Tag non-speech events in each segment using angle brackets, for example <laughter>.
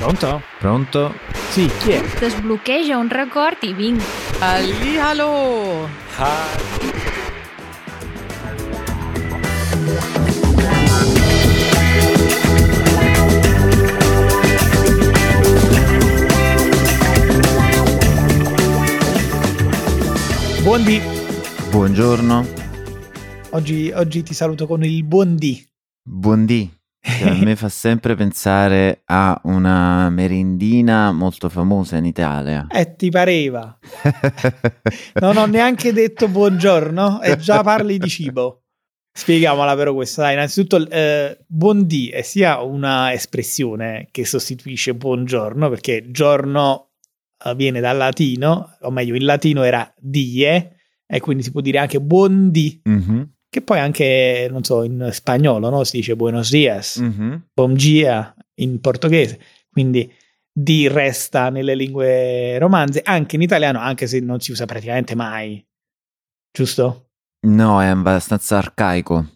Pronto? Pronto? Sì, chi è? Desbloqueja un record i vinc. Hallihallo! Buondì. Buongiorno. Oggi, oggi ti saluto con il buondì. Buondì. Che a me fa <laughs> sempre pensare a una merendina molto famosa in Italia. Eh, ti pareva. <laughs> Non ho neanche detto buongiorno e già parli di cibo. Spieghiamola però questa. Dai, innanzitutto, eh, buondì è sia una espressione che sostituisce buongiorno, perché giorno eh, viene dal latino, o meglio, in latino era die, e quindi si può dire anche buondì, Mhm, che poi anche, non so, in spagnolo no? si dice buenos dias. mhm. bom dia in portoghese, quindi di resta nelle lingue romanze, anche in italiano, anche se non si usa praticamente mai, giusto? No, è abbastanza arcaico.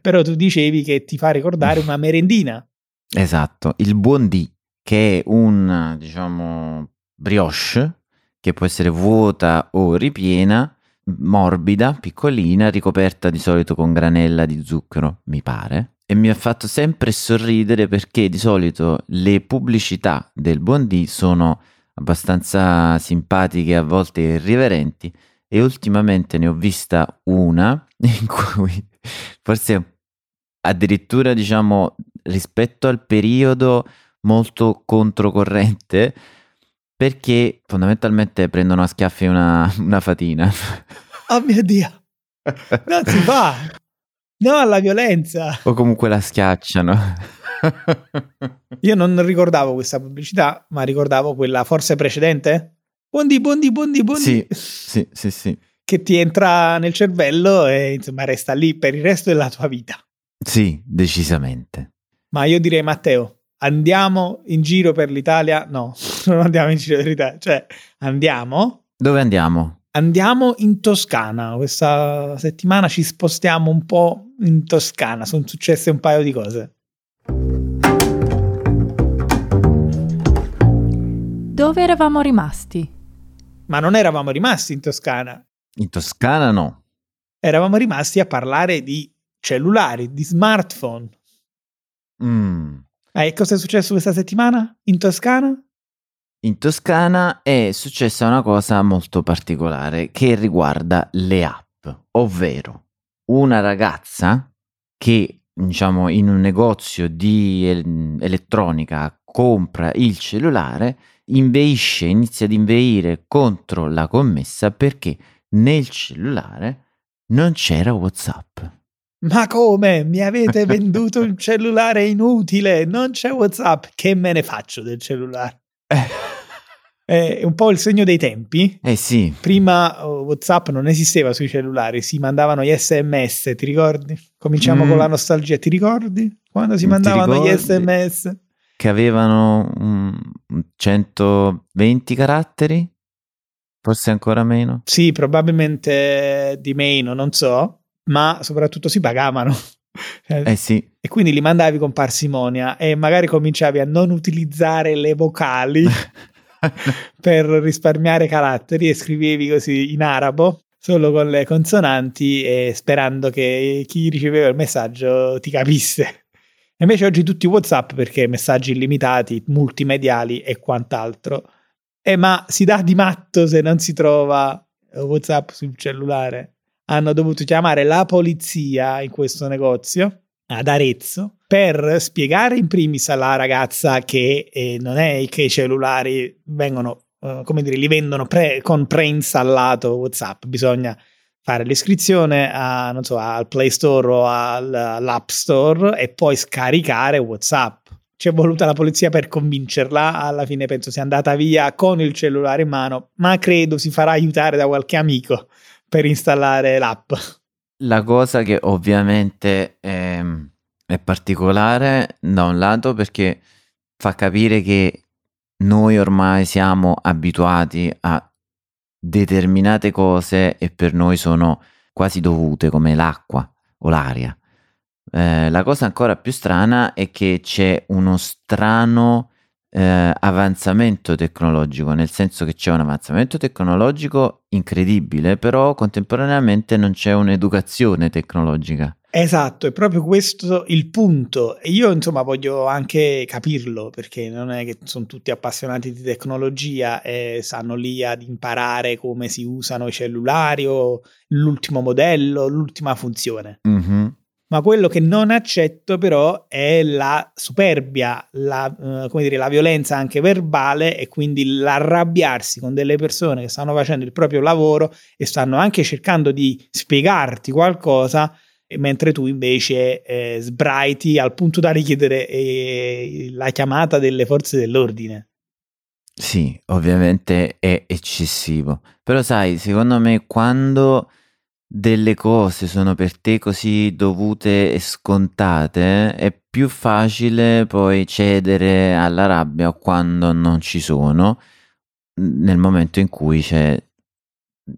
Però tu dicevi che ti fa ricordare una merendina. <laughs> Esatto. Il buondì, che è un, diciamo, brioche, che può essere vuota o ripiena, morbida, piccolina, ricoperta di solito con granella di zucchero, mi pare. E mi ha fatto sempre sorridere perché di solito le pubblicità del buondì sono abbastanza simpatiche, a volte irriverenti, e ultimamente ne ho vista una <laughs> in cui forse addirittura diciamo rispetto al periodo molto controcorrente perché fondamentalmente prendono a schiaffi una, <laughs> una fatina. Oh mio Dio, non si fa! No alla violenza! o comunque la schiacciano. Io non ricordavo questa pubblicità, ma ricordavo quella forse precedente. Bondi, bondi, bondi, bondi. sì, sì, sì, sì. Che ti entra nel cervello e insomma resta lì per il resto della tua vita. Sì, decisamente. Ma io direi, Matteo, andiamo in giro per l'Italia? No, <laughs> non andiamo in giro per l'Italia. Cioè, andiamo, Dove andiamo? andiamo in Toscana. Questa settimana ci spostiamo un po' in Toscana. Sono successe un paio di cose. Dove eravamo rimasti? Ma non eravamo rimasti in Toscana. In Toscana no. Eravamo rimasti a parlare di cellulari, di smartphone. Mm. E cosa è successo questa settimana in Toscana? In Toscana è successa una cosa molto particolare che riguarda le app, ovvero una ragazza che, diciamo, in un negozio di el- elettronica compra il cellulare, inveisce, inizia ad inveire contro la commessa perché nel cellulare non c'era WhatsApp. Ma come? Mi avete venduto un cellulare inutile? Non c'è WhatsApp. Che me ne faccio del cellulare? <laughs> È un po' il segno dei tempi. Eh sì, Prima oh, WhatsApp non esisteva sui cellulari, si mandavano gli sms, ti ricordi? Cominciamo Mm. con la nostalgia, ti ricordi? Quando si mandavano gli sms? che avevano mm, 120 caratteri, forse ancora meno. Sì, probabilmente di meno, non so, ma soprattutto si pagavano. <laughs> Eh sì, E quindi li mandavi con parsimonia e magari cominciavi a non utilizzare le vocali <laughs> per risparmiare caratteri e scrivevi così in arabo solo con le consonanti e sperando che chi riceveva il messaggio ti capisse. Invece oggi tutti WhatsApp perché messaggi illimitati, multimediali e quant'altro. Eh, ma si dà di matto se non si trova WhatsApp sul cellulare. Hanno dovuto chiamare la polizia in questo negozio ad Arezzo per spiegare in primis alla ragazza che eh, non è che i cellulari vengono, eh, come dire, li vendono pre- con preinstallato WhatsApp, bisogna fare l'iscrizione a, so, al Play Store o al- all'App Store e poi scaricare WhatsApp. Ci è voluta la polizia per convincerla, alla fine penso sia andata via con il cellulare in mano, ma credo si farà aiutare da qualche amico per installare l'app. la cosa che ovviamente è, è particolare da un lato perché fa capire che noi ormai siamo abituati a determinate cose e per noi sono quasi dovute come l'acqua o l'aria. Eh, la cosa ancora più strana è che c'è uno strano eh, avanzamento tecnologico, nel senso che c'è un avanzamento tecnologico incredibile, però contemporaneamente non c'è un'educazione tecnologica. Esatto, è proprio questo il punto. E io, insomma, voglio anche capirlo perché non è che sono tutti appassionati di tecnologia e stanno lì ad imparare come si usano i cellulari o l'ultimo modello, l'ultima funzione. Mm-hmm. Ma quello che non accetto però è la superbia, la, uh, come dire, la violenza anche verbale e quindi l'arrabbiarsi con delle persone che stanno facendo il proprio lavoro e stanno anche cercando di spiegarti qualcosa mentre tu invece eh, sbraiti al punto da richiedere eh, la chiamata delle forze dell'ordine. Sì, ovviamente è eccessivo, però sai, secondo me quando delle cose sono per te così dovute e scontate, è più facile poi cedere alla rabbia quando non ci sono, nel momento in cui c'è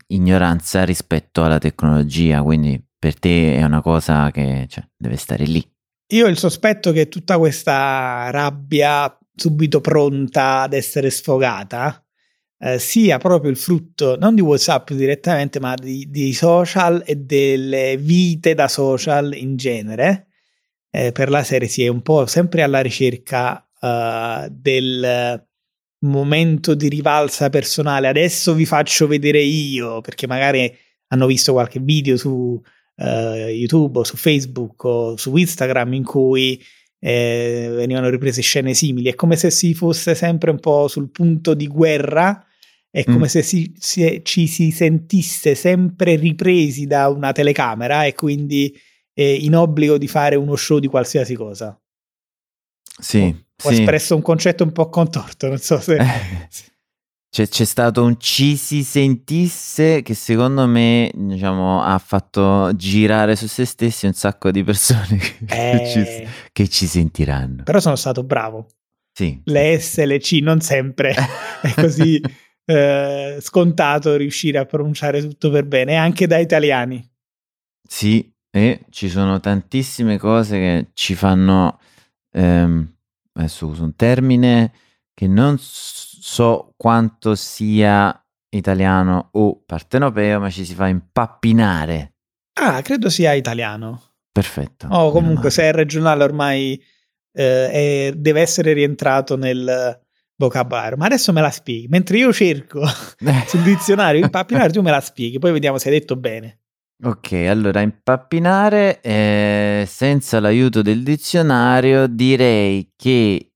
ignoranza rispetto alla tecnologia, quindi per te è una cosa che cioè, deve stare lì. Io ho il sospetto che tutta questa rabbia subito pronta ad essere sfogata eh, sia proprio il frutto non di WhatsApp direttamente, ma di, di social e delle vite da social in genere. Eh, per la serie si è un po' sempre alla ricerca uh, del momento di rivalsa personale. Adesso vi faccio vedere io, perché magari hanno visto qualche video su uh, YouTube o su Facebook o su Instagram in cui eh, venivano riprese scene simili. È come se si fosse sempre un po' sul punto di guerra, è come mm. se si, si, ci si sentisse sempre ripresi da una telecamera e quindi eh, in obbligo di fare uno show di qualsiasi cosa. Sì. Ho, ho sì. espresso un concetto un po' contorto, non so se... C'è, c'è, stato un ci si sentisse che secondo me diciamo, ha fatto girare su se stessi un sacco di persone <laughs> che, eh, ci, che ci, sentiranno. Però sono stato bravo. Sì. Le S le C non sempre <laughs> è così <laughs> eh, scontato riuscire a pronunciare tutto per bene, anche da italiani. Sì, e ci sono tantissime cose che ci fanno, ehm, adesso uso un termine che non so quanto sia italiano o partenopeo, ma ci si fa impappinare. Ah, credo sia italiano. Perfetto. Oh, comunque, se è regionale ormai eh, è, deve essere rientrato nel vocabolario. Ma adesso me la spieghi. Mentre io cerco <laughs> sul dizionario impappinare, tu me la spieghi, poi vediamo se hai detto bene. Ok, allora impappinare eh, senza l'aiuto del dizionario direi che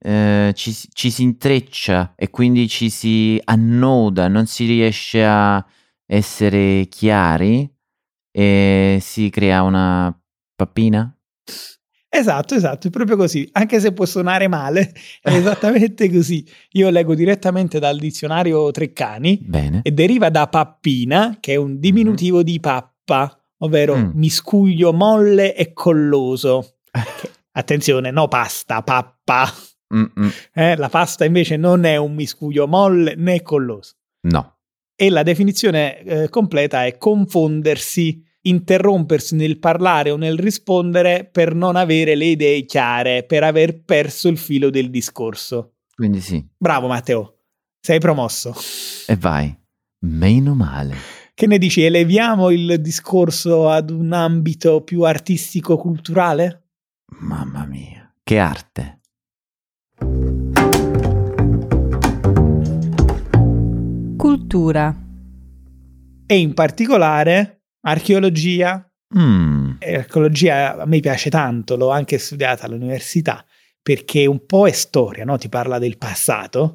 eh, ci, ci, si intreccia e quindi ci si annoda, non si riesce a essere chiari e si crea una pappina? Esatto, esatto, è proprio così, anche se può suonare male, <laughs> è esattamente così. Io leggo direttamente dal dizionario Treccani Bene. e deriva da pappina, che è un diminutivo mm-hmm. di pappa, ovvero mm. miscuglio molle e colloso. Che, <laughs> attenzione, no pasta, pappa. <laughs> Eh, la pasta invece non è un miscuglio molle né colloso. No. E la definizione eh, completa è confondersi, interrompersi nel parlare o nel rispondere per non avere le idee chiare, per aver perso il filo del discorso. Quindi sì. Bravo Matteo, sei promosso. E vai, meno male. Che ne dici, eleviamo il discorso ad un ambito più artistico-culturale? Mamma mia, che arte! Cultura. E in particolare archeologia. Mm. Archeologia a me piace tanto, l'ho anche studiata all'università perché un po' è storia, no? ti parla del passato,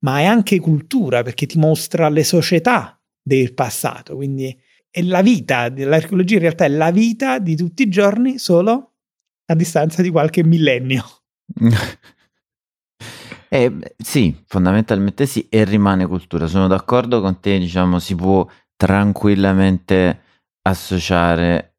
ma è anche cultura perché ti mostra le società del passato, quindi è la vita, l'archeologia in realtà è la vita di tutti i giorni solo a distanza di qualche millennio. <laughs> Eh, sì, fondamentalmente sì, e rimane cultura. Sono d'accordo con te, diciamo, si può tranquillamente associare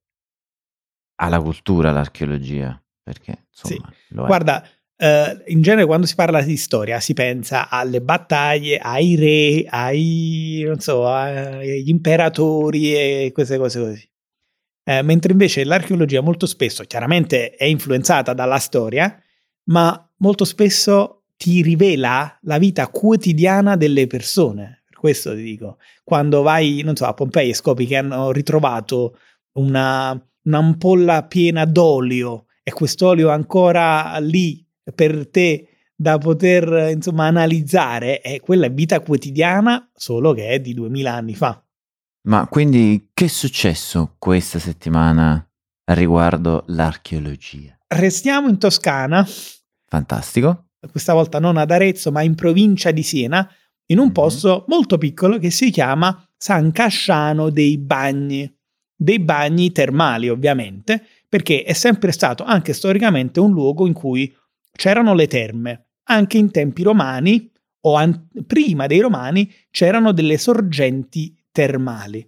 alla cultura l'archeologia, perché insomma, sì. Guarda, eh, in genere quando si parla di storia si pensa alle battaglie, ai re, ai, non so, agli imperatori e queste cose così. Eh, mentre invece l'archeologia molto spesso, chiaramente è influenzata dalla storia, ma molto spesso ti rivela la vita quotidiana delle persone. Questo ti dico, quando vai, non so, a Pompei e scopri che hanno ritrovato una, un'ampolla piena d'olio e quest'olio ancora lì per te da poter insomma analizzare, è quella vita quotidiana, solo che è di 2000 anni fa. Ma quindi che è successo questa settimana riguardo l'archeologia? Restiamo in Toscana. Fantastico. Questa volta non ad Arezzo, ma in provincia di Siena, in un mm-hmm. posto molto piccolo che si chiama San Casciano dei Bagni. Dei bagni termali, ovviamente, perché è sempre stato anche storicamente un luogo in cui c'erano le terme. Anche in tempi romani o an- prima dei romani c'erano delle sorgenti termali.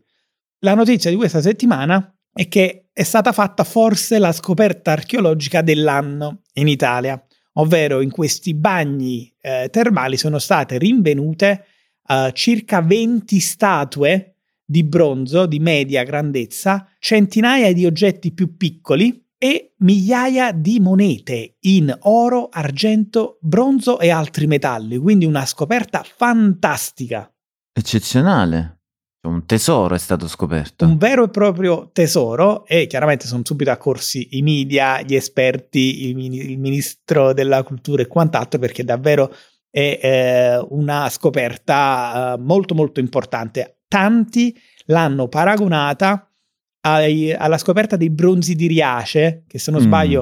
La notizia di questa settimana è che è stata fatta forse la scoperta archeologica dell'anno in Italia, ovvero in questi bagni eh, termali sono state rinvenute eh, circa 20 statue di bronzo di media grandezza, centinaia di oggetti più piccoli e migliaia di monete in oro, argento, bronzo e altri metalli, quindi una scoperta fantastica. Eccezionale. Un tesoro è stato scoperto. Un vero e proprio tesoro e chiaramente sono subito accorsi i media, gli esperti, il, il ministro della cultura e quant'altro perché davvero è eh, una scoperta eh, molto molto importante. Tanti l'hanno paragonata ai, alla scoperta dei bronzi di Riace, che se non mm. sbaglio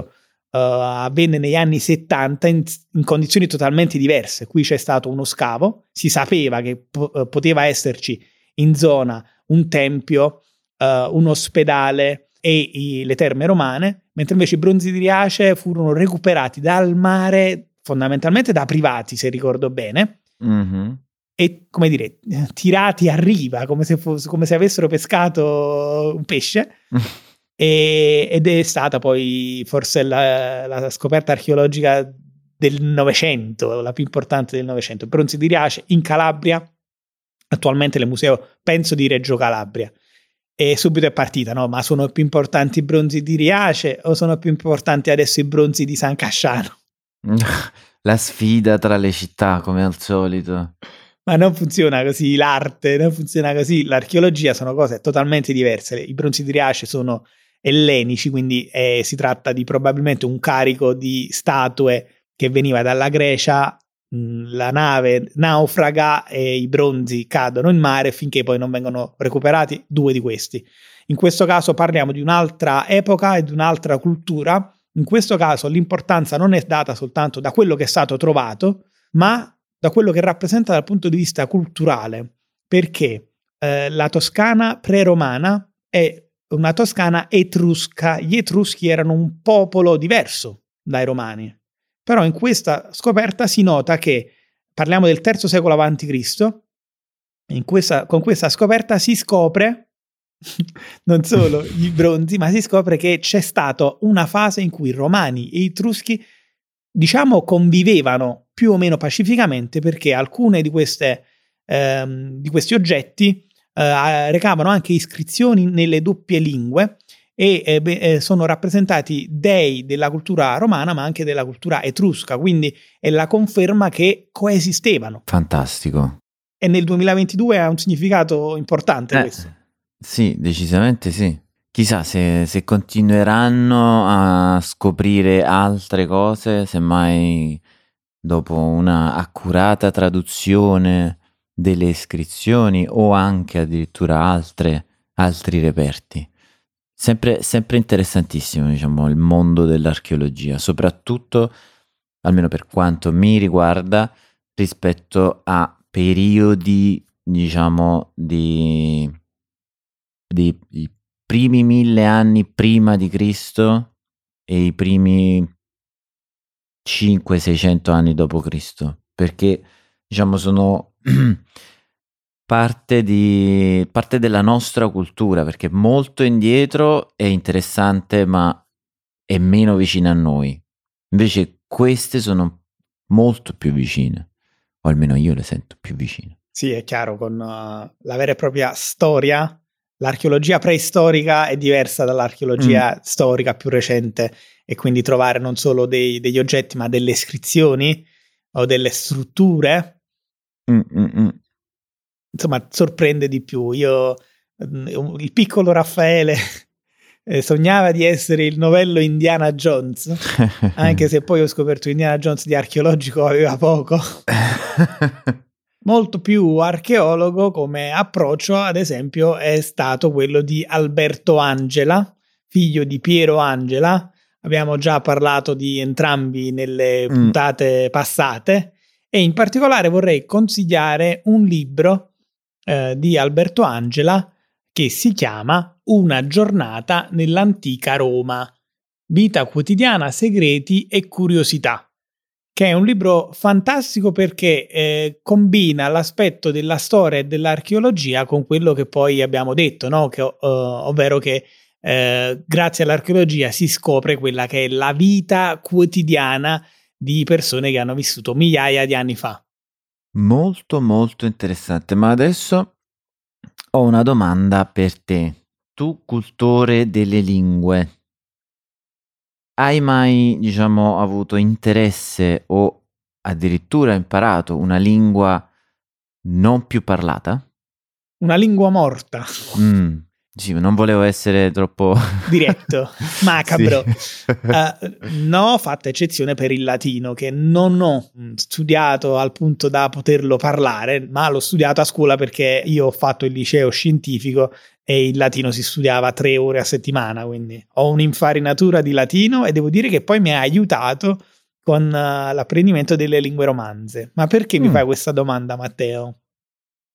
uh, avvenne negli anni 70 in, in, condizioni totalmente diverse. Qui c'è stato uno scavo, si sapeva che po- eh, poteva esserci in zona un tempio, uh, un ospedale e i, le terme romane, mentre invece i bronzi di Riace furono recuperati dal mare, fondamentalmente da privati, se ricordo bene. Mm-hmm. E come dire, tirati a riva come se, fosse, come se avessero pescato un pesce. <laughs> e, ed è stata poi forse la, la scoperta archeologica del Novecento, la più importante del Novecento. Bronzi di Riace in Calabria, attualmente nel museo, penso di Reggio Calabria. E subito è partita, no? Ma sono più importanti i bronzi di Riace o sono più importanti adesso i bronzi di San Casciano? <laughs> La sfida tra le città, come al solito. Ma non funziona così l'arte, non funziona così l'archeologia, sono cose totalmente diverse. I bronzi di Riace sono ellenici, quindi eh, si tratta di probabilmente un carico di statue che veniva dalla Grecia la nave naufraga e i bronzi cadono in mare finché poi non vengono recuperati due di questi. In questo caso parliamo di un'altra epoca e di un'altra cultura. In questo caso l'importanza non è data soltanto da quello che è stato trovato, ma da quello che rappresenta dal punto di vista culturale, perché eh, la Toscana pre-romana è una Toscana etrusca. Gli etruschi erano un popolo diverso dai romani però in questa scoperta si nota che parliamo del terzo secolo a.C. Questa, con questa scoperta si scopre <laughs> non solo i <laughs> bronzi, ma si scopre che c'è stata una fase in cui i romani e i etruschi, diciamo, convivevano più o meno pacificamente perché alcune di, queste, ehm, di questi oggetti eh, recavano anche iscrizioni nelle doppie lingue e eh, beh, eh, sono rappresentati dei della cultura romana ma anche della cultura etrusca, quindi è la conferma che coesistevano. Fantastico. E nel 2022 ha un significato importante eh, questo. Sì, decisamente sì. Chissà se, se, continueranno a scoprire altre cose, semmai dopo una accurata traduzione delle iscrizioni o anche addirittura altre, altri reperti. Sempre, sempre interessantissimo, diciamo, il mondo dell'archeologia, soprattutto, almeno per quanto mi riguarda, rispetto a periodi, diciamo, di, di i primi mille anni prima di Cristo e i primi 500-600 anni dopo Cristo, perché, diciamo, sono <clears throat> parte, di, parte della nostra cultura, perché molto indietro è interessante, ma è meno vicina a noi. Invece queste sono molto più vicine, o almeno io le sento più vicine. Sì, è chiaro, con uh, la vera e propria storia, l'archeologia preistorica è diversa dall'archeologia mm. storica più recente e quindi trovare non solo dei, degli oggetti ma delle iscrizioni o delle strutture, Mm-mm. Insomma, sorprende di più. Io, mm, il piccolo Raffaele <laughs> eh, sognava di essere il novello Indiana Jones, <laughs> anche se poi ho scoperto che Indiana Jones di archeologico aveva poco. <laughs> Molto più archeologo come approccio, ad esempio, è stato quello di Alberto Angela, figlio di Piero Angela. Abbiamo già parlato di entrambi nelle Mm. puntate passate e in particolare vorrei consigliare un libro eh, di Alberto Angela che si chiama Una giornata nell'antica Roma. Vita quotidiana, segreti e curiosità che è un libro fantastico perché eh, combina l'aspetto della storia e dell'archeologia con quello che poi abbiamo detto, no? che, uh, ovvero che eh, grazie all'archeologia si scopre quella che è la vita quotidiana di persone che hanno vissuto migliaia di anni fa. Molto molto interessante, ma adesso ho una domanda per te. Tu, cultore delle lingue, hai mai, diciamo, avuto interesse o addirittura imparato una lingua non più parlata? Una lingua morta, Mm, sì, non volevo essere troppo <laughs> diretto, macabro. <laughs> Sì. Eh, no, fatta eccezione per il latino, che non ho studiato al punto da poterlo parlare, ma l'ho studiato a scuola perché io ho fatto il liceo scientifico e il latino si studiava tre ore a settimana, quindi ho un'infarinatura di latino e devo dire che poi mi ha aiutato con eh, l'apprendimento delle lingue romanze. Ma perché mi Mm. fai questa domanda, Matteo?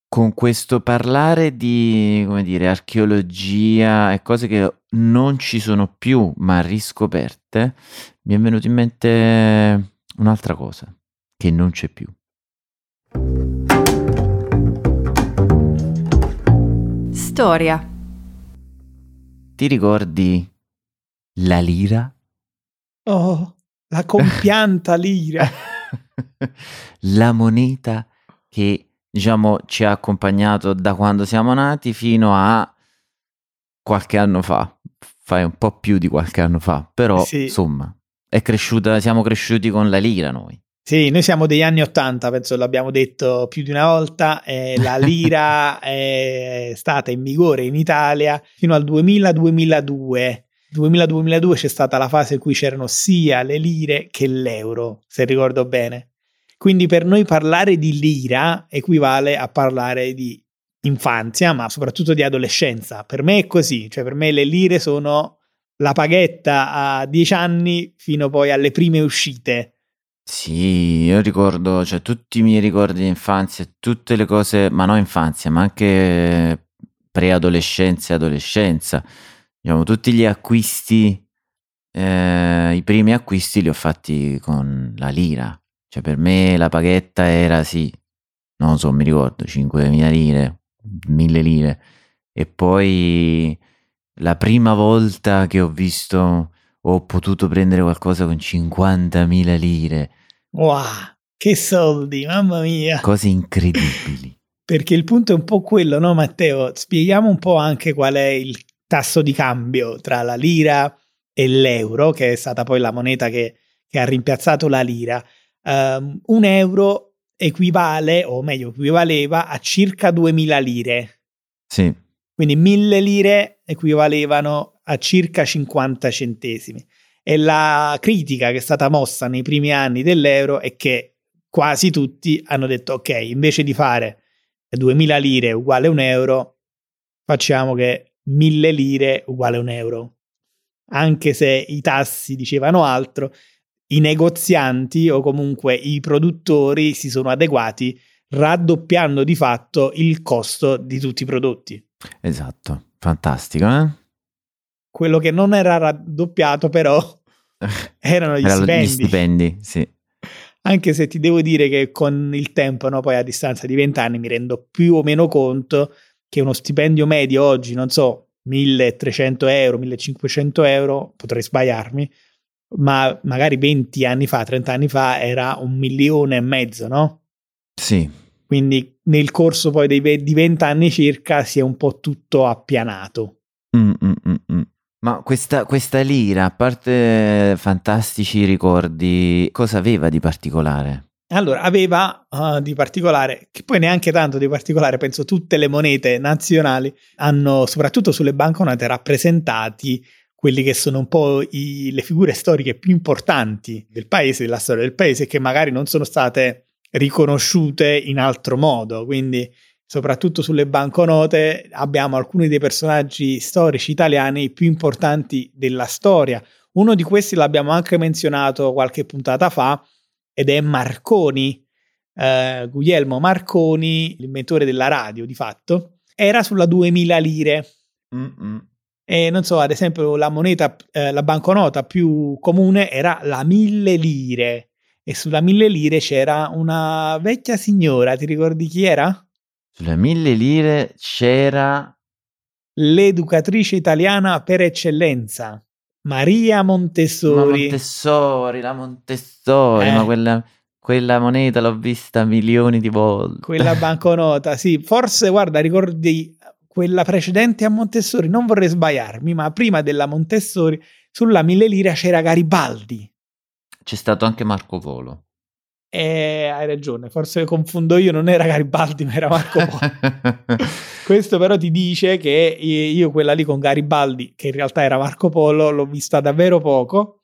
Con questo parlare di, come dire, archeologia e cose che non ci sono più, ma riscoperte, mi è venuto in mente un'altra cosa che non c'è più. Storia. Ti ricordi la lira? Oh, la compianta lira. <laughs> la moneta che, diciamo, ci ha accompagnato da quando siamo nati fino a qualche anno fa. Fai un po' più di qualche anno fa, però Sì. insomma, è cresciuta, siamo cresciuti con la lira noi. Sì, noi siamo degli anni Ottanta, penso l'abbiamo detto più di una volta, eh, la <laughs> lira è stata in vigore in Italia fino al 2000-2002. 2000-2002 c'è stata la fase in cui c'erano sia le lire che l'euro, se ricordo bene. Quindi per noi parlare di lira equivale a parlare di infanzia, ma soprattutto di adolescenza. Per me è così, cioè per me le lire sono la paghetta a 10 anni fino poi alle prime uscite. Sì, io ricordo, cioè tutti i miei ricordi di infanzia, tutte le cose, ma non infanzia, ma anche preadolescenza e adolescenza, diciamo, tutti gli acquisti, eh, i primi acquisti li ho fatti con la lira, cioè per me la paghetta era sì, non lo so, mi ricordo, 5.000 lire, 1.000 lire, e poi la prima volta che ho visto ho potuto prendere qualcosa con 50.000 lire, Wow, che soldi, mamma mia! cose incredibili. <laughs> Perché il punto è un po' quello, no, Matteo? Spieghiamo un po' anche qual è il tasso di cambio tra la lira e l'euro, che è stata poi la moneta che, che ha rimpiazzato la lira. Um, un euro equivale, o meglio, equivaleva a circa 2000 lire. Sì, Quindi 1000 lire equivalevano a circa 50 centesimi. E la critica che è stata mossa nei primi anni dell'euro è che quasi tutti hanno detto: ok, invece di fare 2000 lire uguale un euro, facciamo che 1000 lire uguale un euro. Anche se i tassi dicevano altro, i negozianti o comunque i produttori si sono adeguati raddoppiando di fatto il costo di tutti i prodotti. esatto, fantastico, eh? Quello che non era raddoppiato, però, <laughs> erano gli Erano stipendi. gli stipendi, sì. Anche se ti devo dire che con il tempo, no, poi a distanza di vent'anni, mi rendo più o meno conto che uno stipendio medio oggi, non so, 1300 euro, 1500 euro, potrei sbagliarmi, ma magari 20 anni fa, 30 anni fa era un milione e mezzo, no? Sì, Quindi nel corso poi dei di 20 anni circa si è un po' tutto appianato. Mm, mm, mm, mm. Ma questa, questa lira, a parte fantastici ricordi, cosa aveva di particolare? Allora, aveva uh, di particolare, che poi neanche tanto di particolare, penso tutte le monete nazionali hanno, soprattutto sulle banconote, rappresentati quelli che sono un po' i, le figure storiche più importanti del paese, della storia del paese, che magari non sono state riconosciute in altro modo. Quindi, soprattutto sulle banconote, abbiamo alcuni dei personaggi storici italiani più importanti della storia. Uno di questi l'abbiamo anche menzionato qualche puntata fa, ed è Marconi, eh, Guglielmo Marconi, l'inventore della radio di fatto, era sulla 2000 lire. Mm-mm. E non so, ad esempio, la moneta, eh, la banconota più comune era la 1000 lire. E sulla 1000 lire c'era una vecchia signora, ti ricordi chi era? Sulle 1000 lire c'era l'educatrice italiana per eccellenza. Maria Montessori. Ma Montessori, la Montessori, eh. ma quella, quella, moneta l'ho vista milioni di volte. Quella <laughs> banconota, sì. Forse, guarda, ricordi quella precedente a Montessori, non vorrei sbagliarmi, ma prima della Montessori, sulla mille lire c'era Garibaldi. C'è stato anche Marco Polo. Eh, hai ragione, forse confondo io, non era Garibaldi, ma era Marco Polo. <laughs> Questo però ti dice che io quella lì con Garibaldi, che in realtà era Marco Polo, l'ho vista davvero poco,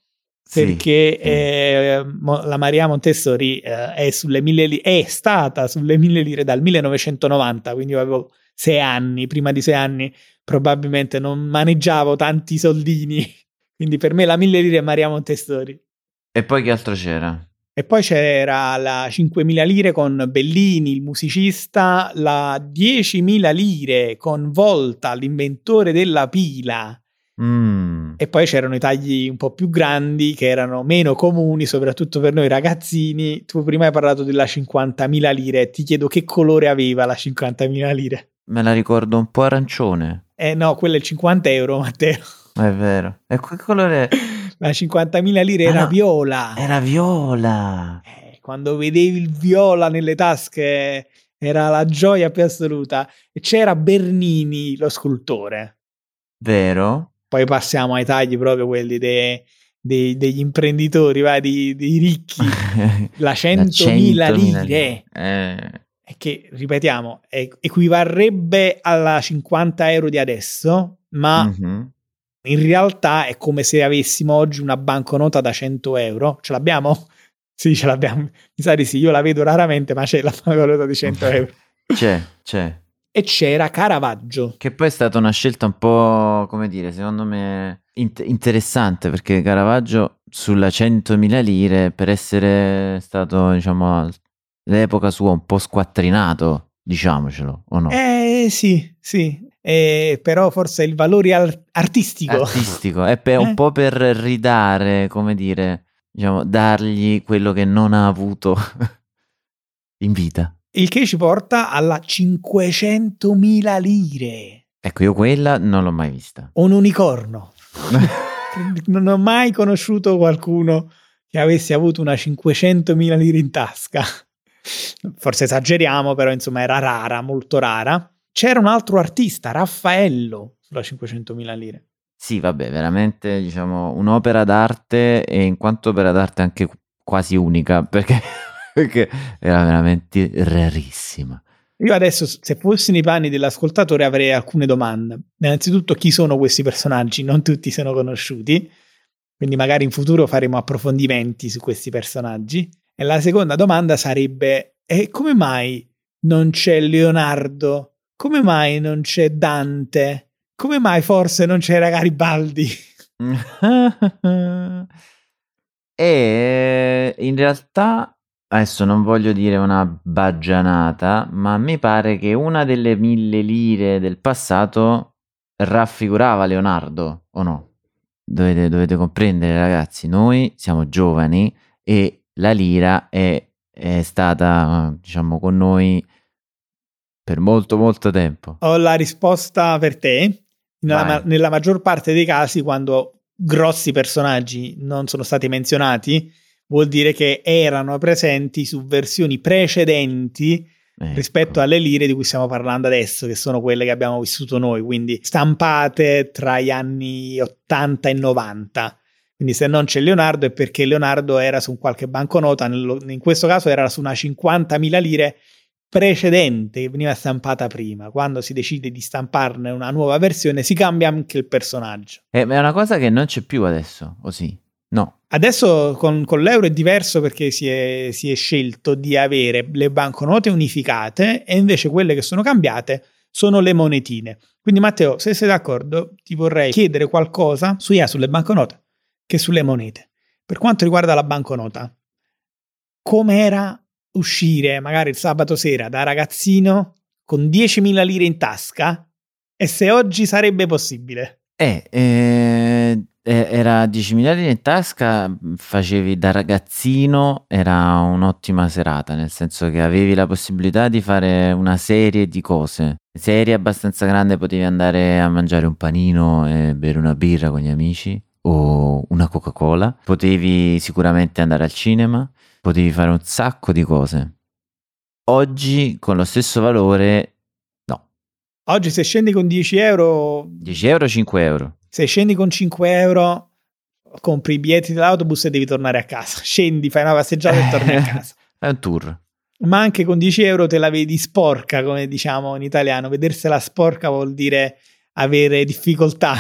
perché sì, eh, la Maria Montessori eh, è, sulle mille li- è stata sulle mille lire dal 1990, quindi avevo sei anni, prima di sei anni probabilmente non maneggiavo tanti soldini, <laughs> quindi per me la mille lire è Maria Montessori. E poi che altro c'era? E poi c'era la 5.000 lire con Bellini, il musicista, la 10.000 lire con Volta, l'inventore della pila. Mm. E poi c'erano i tagli un po' più grandi che erano meno comuni, soprattutto per noi ragazzini. Tu prima hai parlato della 50.000 lire, ti chiedo che colore aveva la 50.000 lire. Me la ricordo un po' arancione. Eh no, quello è il 50 euro, Matteo. È vero. E quel colore... <laughs> La 50.000 lire ah, era no, viola. Era viola. Eh, quando vedevi il viola nelle tasche era la gioia più assoluta. E c'era Bernini, lo scultore. Vero? Poi passiamo ai tagli proprio quelli dei, dei, degli imprenditori, va, dei, dei ricchi. <laughs> la 100.000 lire. Eh. Che, ripetiamo, equivarrebbe alla 50 euro di adesso, ma mm-hmm in realtà è come se avessimo oggi una banconota da 100 euro. Ce l'abbiamo? <laughs> Sì, ce l'abbiamo. Mi sa di sì, io la vedo raramente, ma c'è la banconota di 100 euro. C'è, c'è. E c'era Caravaggio. Che poi è stata una scelta un po', come dire, secondo me int- interessante, perché Caravaggio sulla 100.000 lire, per essere stato, diciamo, all'epoca sua un po' squattrinato, diciamocelo, o no? Eh sì, sì eh, però forse il valore al- artistico. Artistico, è per, eh? un po' per ridare, come dire, diciamo, dargli quello che non ha avuto <laughs> in vita. Il che ci porta alla 500.000 lire. Ecco, io quella non l'ho mai vista. Un unicorno. <laughs> non ho mai conosciuto qualcuno che avesse avuto una 500.000 lire in tasca. Forse esageriamo, però insomma era rara, molto rara. C'era un altro artista, Raffaello, sulla 500.000 lire. Sì, vabbè, veramente diciamo un'opera d'arte e in quanto opera d'arte anche quasi unica <laughs> perché, perché era veramente rarissima. Io adesso, se fossi nei panni dell'ascoltatore, avrei alcune domande. Innanzitutto, chi sono questi personaggi? Non tutti sono conosciuti, quindi magari in futuro faremo approfondimenti su questi personaggi. E la seconda domanda sarebbe: e come mai non c'è Leonardo come mai non c'è Dante? Come mai forse non c'era Garibaldi? <laughs> e in realtà adesso non voglio dire una baggianata, ma mi pare che una delle mille lire del passato raffigurava Leonardo, o no? Dovete, dovete comprendere, ragazzi, noi siamo giovani e la lira è, è stata, diciamo, con noi per molto, molto tempo. Ho la risposta per te. Nella, ma- nella maggior parte dei casi, quando grossi personaggi non sono stati menzionati, vuol dire che erano presenti su versioni precedenti ecco. rispetto alle lire di cui stiamo parlando adesso, che sono quelle che abbiamo vissuto noi, quindi stampate tra gli anni 80 e 90. Quindi se non c'è Leonardo è perché Leonardo era su qualche banconota, in questo caso era su una 50.000 lire precedente che veniva stampata prima. Quando si decide di stamparne una nuova versione si cambia anche il personaggio. Eh, ma è una cosa che non c'è più adesso, o sì? No. Adesso con, con l'euro è diverso perché si è, si è, scelto di avere le banconote unificate e invece quelle che sono cambiate sono le monetine. Quindi Matteo, se sei d'accordo, ti vorrei chiedere qualcosa sia sulle banconote che sulle monete. Per quanto riguarda la banconota, com'era uscire magari il sabato sera da ragazzino con 10.000 lire in tasca e se oggi sarebbe possibile? Eh, eh era 10.000 lire in tasca, facevi da ragazzino, era un'ottima serata, nel senso che avevi la possibilità di fare una serie di cose. Serie abbastanza grande, potevi andare a mangiare un panino e bere una birra con gli amici o una Coca-Cola, potevi sicuramente andare al cinema, potevi fare un sacco di cose. Oggi con lo stesso valore, no. Oggi se scendi con 10 euro... 10 euro, 5 euro. Se scendi con 5 euro, compri i biglietti dell'autobus e devi tornare a casa. Scendi, fai una passeggiata e torni a casa. <laughs> Fai un tour. Ma anche con 10 euro te la vedi sporca, come diciamo in italiano. Vedersela sporca vuol dire avere difficoltà.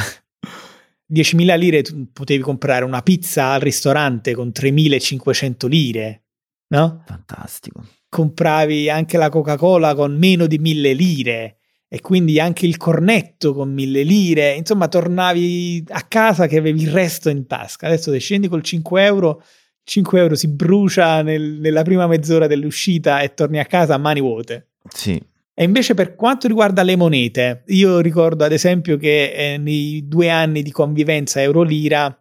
10.000 lire tu potevi comprare una pizza al ristorante con 3.500 lire, no? Fantastico. Compravi anche la Coca-Cola con meno di 1.000 lire e quindi anche il cornetto con mille lire, insomma tornavi a casa che avevi il resto in tasca. Adesso se scendi col 5 euro, 5 euro si brucia nel, nella prima mezz'ora dell'uscita e torni a casa a mani vuote. Sì. E invece per quanto riguarda le monete, io ricordo ad esempio che eh, nei due anni di convivenza euro-lira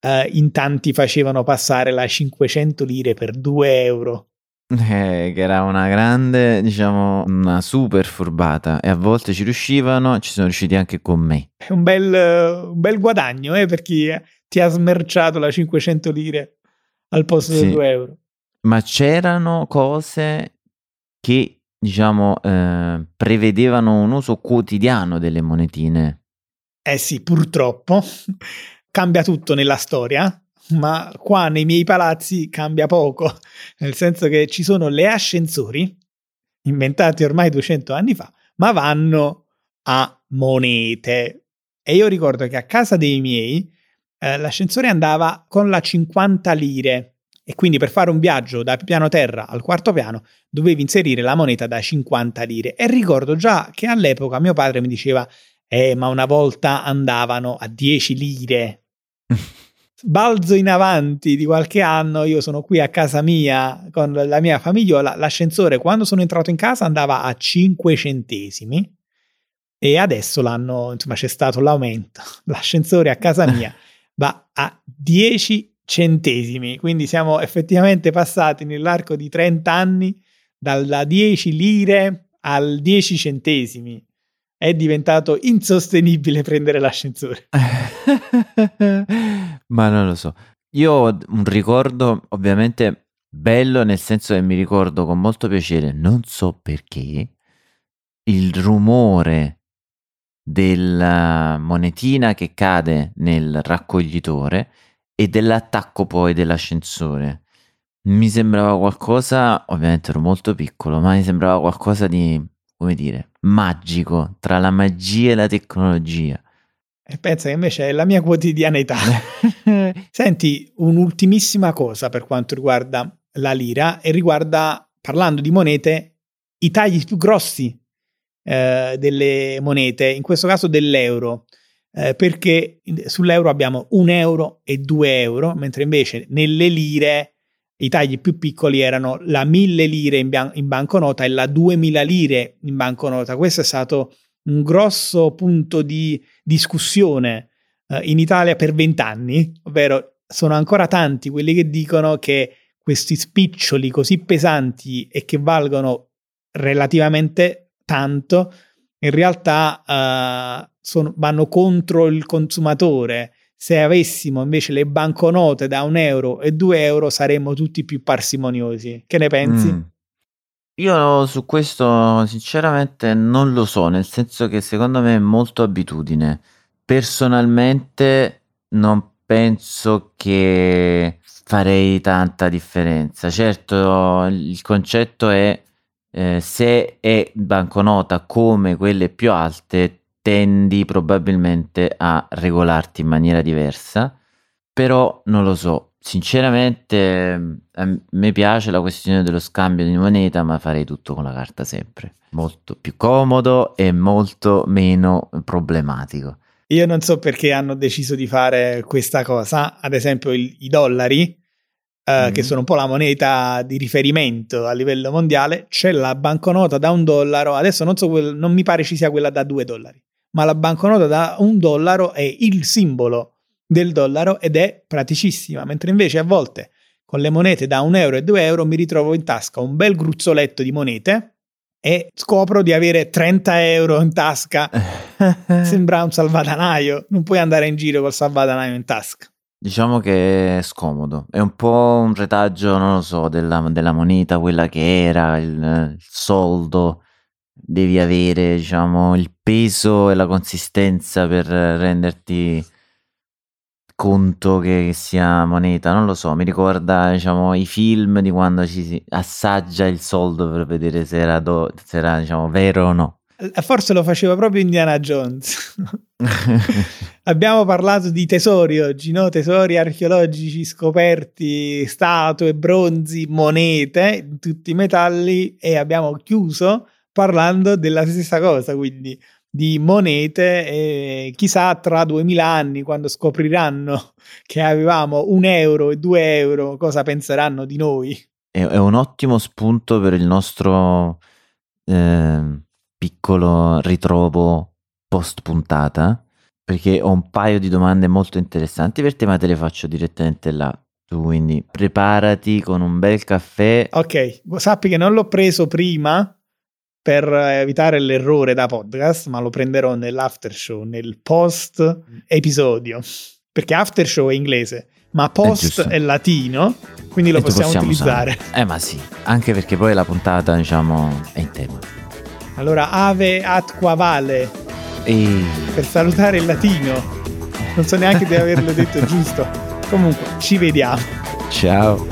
eh, in tanti facevano passare la 500 lire per 2 euro. Eh, che era una grande, diciamo, una super furbata e a volte ci riuscivano, ci sono riusciti anche con me. È un bel, un bel guadagno eh, per chi ti ha smerciato la 500 lire al posto sì. dei 2 euro. Ma c'erano cose che, diciamo, eh, prevedevano un uso quotidiano delle monetine. Eh sì, purtroppo. Cambia tutto nella storia ma qua nei miei palazzi cambia poco, nel senso che ci sono le ascensori, inventati ormai 200 anni fa, ma vanno a monete. E io ricordo che a casa dei miei eh, l'ascensore andava con la 50 lire e quindi per fare un viaggio da piano terra al quarto piano dovevi inserire la moneta da 50 lire. E ricordo già che all'epoca mio padre mi diceva, eh, ma una volta andavano a 10 lire. <laughs> balzo in avanti di qualche anno, io sono qui a casa mia con la mia famigliola, l'ascensore quando sono entrato in casa andava a 5 centesimi e adesso l'hanno, insomma c'è stato l'aumento, <laughs> l'ascensore a casa mia <laughs> va a 10 centesimi, quindi siamo effettivamente passati nell'arco di 30 anni dalla 10 lire al 10 centesimi è diventato insostenibile prendere l'ascensore. <laughs> Ma non lo so. Io ho un ricordo ovviamente bello nel senso che mi ricordo con molto piacere, non so perché, il rumore della monetina che cade nel raccoglitore e dell'attacco poi dell'ascensore. Mi sembrava qualcosa, ovviamente ero molto piccolo, ma mi sembrava qualcosa di come dire, magico tra la magia e la tecnologia. E pensa che invece è la mia quotidianità. <laughs> Senti, un'ultimissima cosa per quanto riguarda la lira e riguarda, parlando di monete, i tagli più grossi eh, delle monete, in questo caso dell'euro. Eh, perché sull'euro abbiamo un euro e due euro, mentre invece nelle lire i tagli più piccoli erano la 1000 lire in, ban- in banconota e la 2000 lire in banconota. Questo è stato un grosso punto di discussione eh, in Italia per vent'anni, ovvero sono ancora tanti quelli che dicono che questi spiccioli così pesanti e che valgono relativamente tanto, in realtà eh, sono, vanno contro il consumatore se avessimo invece le banconote da un euro e due euro saremmo tutti più parsimoniosi. Che ne pensi? Mm. Io su questo sinceramente non lo so, nel senso che secondo me è molto abitudine. Personalmente non penso che farei tanta differenza. Certo, il concetto è eh, se è banconota come quelle più alte, tendi probabilmente a regolarti in maniera diversa, però non lo so. Sinceramente, a me piace la questione dello scambio di moneta, ma farei tutto con la carta sempre. Molto più comodo e molto meno problematico. Io non so perché hanno deciso di fare questa cosa, ad esempio il, i dollari, eh, mm. che sono un po' la moneta di riferimento a livello mondiale, c'è la banconota da un dollaro, adesso non so, non mi pare ci sia quella da due dollari, ma la banconota da un dollaro è il simbolo del dollaro ed è praticissima, mentre invece a volte con le monete da un euro e due euro mi ritrovo in tasca un bel gruzzoletto di monete e scopro di avere 30 euro in tasca. <laughs> Sembra un salvadanaio, non puoi andare in giro col salvadanaio in tasca. Diciamo che è scomodo, è un po' un retaggio, non lo so, della, della moneta, quella che era, il, il soldo, devi avere, diciamo, il peso e la consistenza per renderti conto che sia moneta, non lo so, mi ricorda diciamo, i film di quando ci si assaggia il soldo per vedere se era, do- se era diciamo, vero o no. Eh, forse lo faceva proprio Indiana Jones. <laughs> Abbiamo parlato di tesori oggi, no? tesori archeologici scoperti, statue, bronzi, monete, tutti i metalli e abbiamo chiuso parlando della stessa cosa, quindi di monete e chissà tra 2000 anni quando scopriranno <laughs> che avevamo un euro e due euro cosa penseranno di noi. È, è un ottimo spunto per il nostro eh, piccolo ritrovo post puntata perché ho un paio di domande molto interessanti per te ma te le faccio direttamente là. Tu quindi preparati con un bel caffè. Ok, sappi che non l'ho preso prima per evitare l'errore da podcast, ma lo prenderò nell'after show, nel post episodio, perché after show è inglese, ma post è, è latino, quindi lo possiamo, possiamo, utilizzare. Usare. Eh ma sì, anche perché poi la puntata, diciamo, è in tema. Allora, ave atqua vale. E... Per salutare il latino. Non so neanche di averlo <laughs> detto giusto. Comunque, ci vediamo. Ciao.